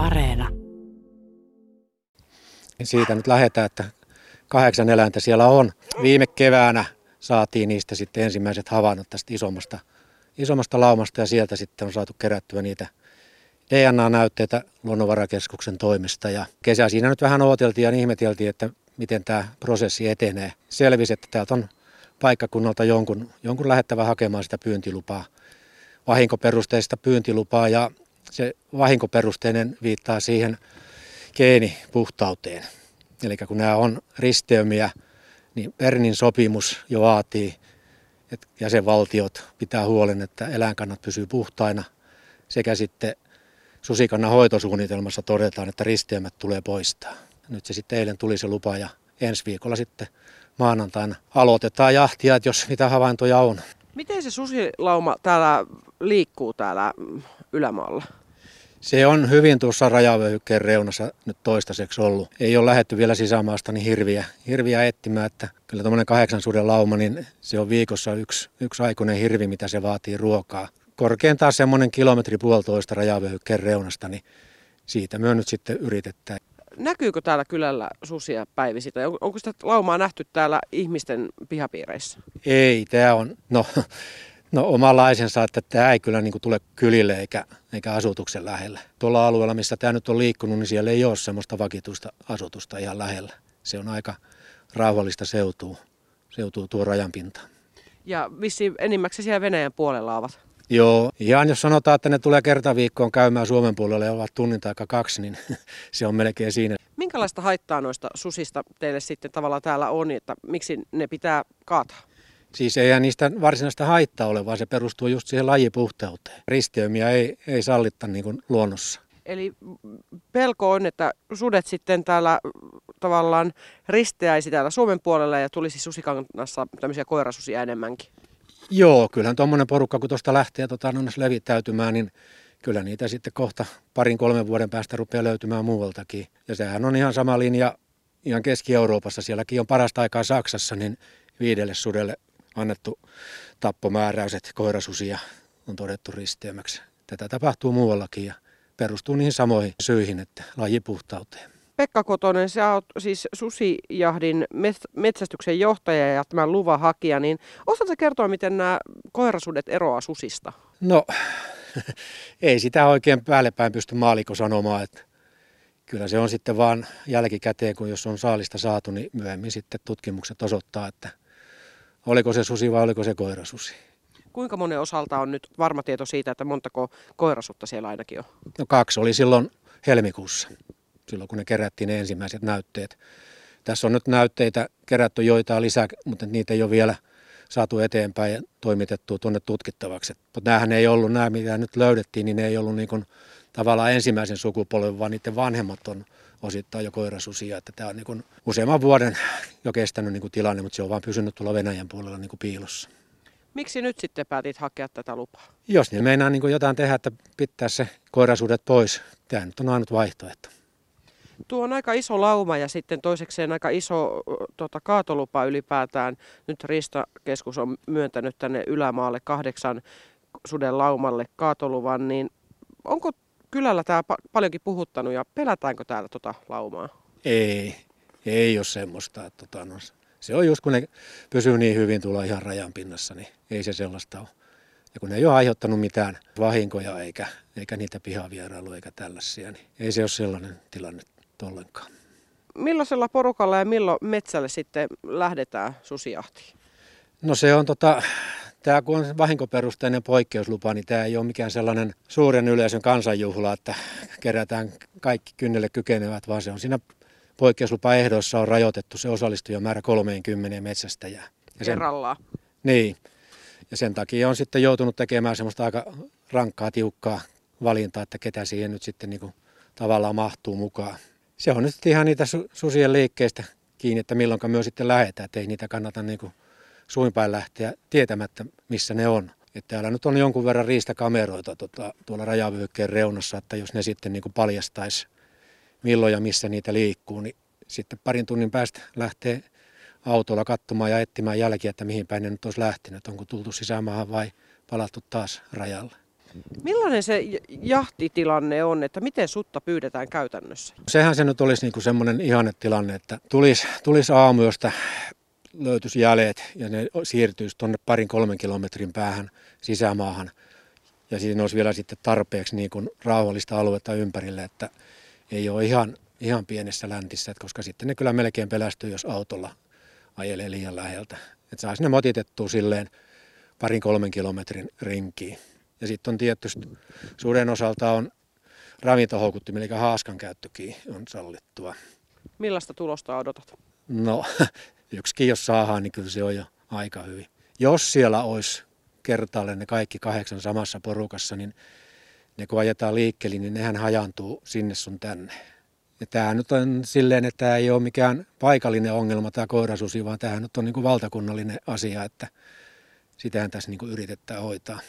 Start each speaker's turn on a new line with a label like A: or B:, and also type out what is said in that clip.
A: Areena.
B: Siitä nyt lähdetään, että kahdeksan eläintä siellä on. Viime keväänä saatiin niistä sitten ensimmäiset havainnot tästä isommasta, isommasta laumasta ja sieltä sitten on saatu kerättyä niitä DNA-näytteitä Luonnonvarakeskuksen toimesta. Ja kesä siinä nyt vähän ooteltiin ja ihmeteltiin, että miten tämä prosessi etenee. Selvisi, että täältä on paikkakunnalta jonkun, jonkun lähettävä hakemaan sitä pyyntilupaa, vahinkoperusteista pyyntilupaa ja se vahinkoperusteinen viittaa siihen geenipuhtauteen. Eli kun nämä on risteymiä, niin Bernin sopimus jo vaatii, että jäsenvaltiot pitää huolen, että eläinkannat pysyy puhtaina sekä sitten susikannan hoitosuunnitelmassa todetaan, että risteymät tulee poistaa. Nyt se sitten eilen tuli se lupa ja ensi viikolla sitten maanantaina aloitetaan jahtia, että jos mitä havaintoja on.
C: Miten se susilauma täällä liikkuu täällä ylämaalla?
B: Se on hyvin tuossa rajavyöhykkeen reunassa nyt toistaiseksi ollut. Ei ole lähetty vielä sisämaasta niin hirviä, hirviä etsimään, että kyllä tuommoinen kahdeksan suden lauma, niin se on viikossa yksi, yksi aikuinen hirvi, mitä se vaatii ruokaa. Korkeintaan semmoinen kilometri puolitoista rajavyöhykkeen reunasta, niin siitä myö nyt sitten yritetään.
C: Näkyykö täällä kylällä susia päivisin? Tai onko sitä laumaa nähty täällä ihmisten pihapiireissä?
B: Ei, tämä on, no, no omanlaisensa, että tämä ei kyllä niin kuin tule kylille eikä, eikä asutuksen lähelle. Tuolla alueella, missä tämä nyt on liikkunut, niin siellä ei ole semmoista vakituista asutusta ihan lähellä. Se on aika rauhallista seutuu, seutuu tuo rajanpinta.
C: Ja vissi enimmäkseen siellä Venäjän puolella ovat?
B: Joo, ihan jos sanotaan, että ne tulee kerta viikkoon käymään Suomen puolelle ja ovat tunnin tai kaksi, niin se on melkein siinä.
C: Minkälaista haittaa noista susista teille sitten tavallaan täällä on, että miksi ne pitää kaataa?
B: Siis ei niistä varsinaista haittaa ole, vaan se perustuu just siihen lajipuhteuteen. Risteymiä ei, ei sallitta niin kuin luonnossa.
C: Eli pelko on, että sudet sitten täällä tavallaan risteäisi täällä Suomen puolella ja tulisi susikannassa tämmöisiä koirasusia enemmänkin.
B: Joo, kyllähän tuommoinen porukka, kun tuosta lähtee tota, no, levittäytymään, niin kyllä niitä sitten kohta parin kolmen vuoden päästä rupeaa löytymään muualtakin. Ja sehän on ihan sama linja ihan Keski-Euroopassa. Sielläkin on parasta aikaa Saksassa, niin viidelle sudelle annettu tappomääräys, että koirasusia on todettu risteämäksi. Tätä tapahtuu muuallakin ja perustuu niihin samoihin syihin, että lajipuhtauteen.
C: Pekka Kotonen, sä oot siis susijahdin metsästyksen johtaja ja tämän luvan hakija, niin osaatko kertoa, miten nämä koirasudet eroaa susista?
B: No, ei sitä oikein päälle päin pysty maaliko sanomaan, että kyllä se on sitten vaan jälkikäteen, kun jos on saalista saatu, niin myöhemmin sitten tutkimukset osoittaa, että oliko se susi vai oliko se koirasusi.
C: Kuinka monen osalta on nyt varma tieto siitä, että montako koirasutta siellä ainakin on?
B: No kaksi oli silloin helmikuussa silloin, kun ne kerättiin ne ensimmäiset näytteet. Tässä on nyt näytteitä kerätty joitain lisää, mutta niitä ei ole vielä saatu eteenpäin ja toimitettu tuonne tutkittavaksi. Mutta näähän ei ollut, nämä mitä nyt löydettiin, niin ne ei ollut niin kuin tavallaan ensimmäisen sukupolven, vaan niiden vanhemmat on osittain jo koirasusia. Että tämä on niin kuin useamman vuoden jo kestänyt niin kuin tilanne, mutta se on vaan pysynyt tuolla Venäjän puolella niin kuin piilossa.
C: Miksi nyt sitten päätit hakea tätä lupaa?
B: Jos ne meinaa niin kuin jotain tehdä, että pitää se koirasuudet pois, tämä nyt on ainut vaihtoehto.
C: Tuo on aika iso lauma ja sitten toisekseen aika iso tota, kaatolupa ylipäätään. Nyt Riistakeskus on myöntänyt tänne ylämaalle kahdeksan suden laumalle kaatoluvan, niin onko kylällä tämä paljonkin puhuttanut ja pelätäänkö täällä tota laumaa?
B: Ei, ei ole semmoista. Että, tota, no, se on just kun ne pysyy niin hyvin tuolla ihan rajan pinnassa, niin ei se sellaista ole. Ja kun ne ei ole aiheuttanut mitään vahinkoja eikä, eikä niitä pihavierailuja eikä tällaisia, niin ei se ole sellainen tilanne ollenkaan.
C: Millaisella porukalla ja milloin metsälle sitten lähdetään susijahtiin?
B: No se on tota, tämä kun on vahinkoperusteinen poikkeuslupa, niin tämä ei ole mikään sellainen suuren yleisön kansanjuhla, että kerätään kaikki kynnelle kykenevät, vaan se on siinä poikkeuslupaehdoissa on rajoitettu se osallistujamäärä 30 metsästäjää.
C: Ja sen, Kerrallaan.
B: Niin. Ja sen takia on sitten joutunut tekemään semmoista aika rankkaa, tiukkaa valintaa, että ketä siihen nyt sitten niin kuin tavallaan mahtuu mukaan se on nyt ihan niitä susien liikkeistä kiinni, että milloin myös sitten lähetään, että ei niitä kannata niin kuin suinpäin lähteä tietämättä, missä ne on. Että täällä nyt on jonkun verran riistakameroita tota, tuolla rajavyöhykkeen reunassa, että jos ne sitten niin paljastaisi milloin ja missä niitä liikkuu, niin sitten parin tunnin päästä lähtee autolla katsomaan ja etsimään jälkiä, että mihin päin ne nyt olisi lähtenyt. Onko tultu sisämaahan vai palattu taas rajalle.
C: Millainen se jahtitilanne on, että miten sutta pyydetään käytännössä?
B: Sehän se nyt olisi niinku semmoinen ihanne tilanne, että tulisi, tulisi aamuyöstä, löytyisi jäljet ja ne siirtyisi tuonne parin kolmen kilometrin päähän sisämaahan. Ja siinä olisi vielä sitten tarpeeksi niin kuin rauhallista aluetta ympärille, että ei ole ihan, ihan pienessä läntissä, koska sitten ne kyllä melkein pelästyy, jos autolla ajelee liian läheltä. Että saisi ne motitettua silleen parin kolmen kilometrin rinkiin. Ja sitten on tietysti suuren osalta on ravintohoukutti, eli haaskan käyttökin on sallittua.
C: Millaista tulosta odotat?
B: No, yksikin jos saadaan, niin kyllä se on jo aika hyvin. Jos siellä olisi kertaalle ne kaikki kahdeksan samassa porukassa, niin ne kun ajetaan liikkeelle, niin nehän hajantuu sinne sun tänne. Ja tämä nyt on silleen, että tämä ei ole mikään paikallinen ongelma tämä koirasusi, vaan tämä nyt on niin kuin valtakunnallinen asia, että sitähän tässä niin kuin yritetään hoitaa.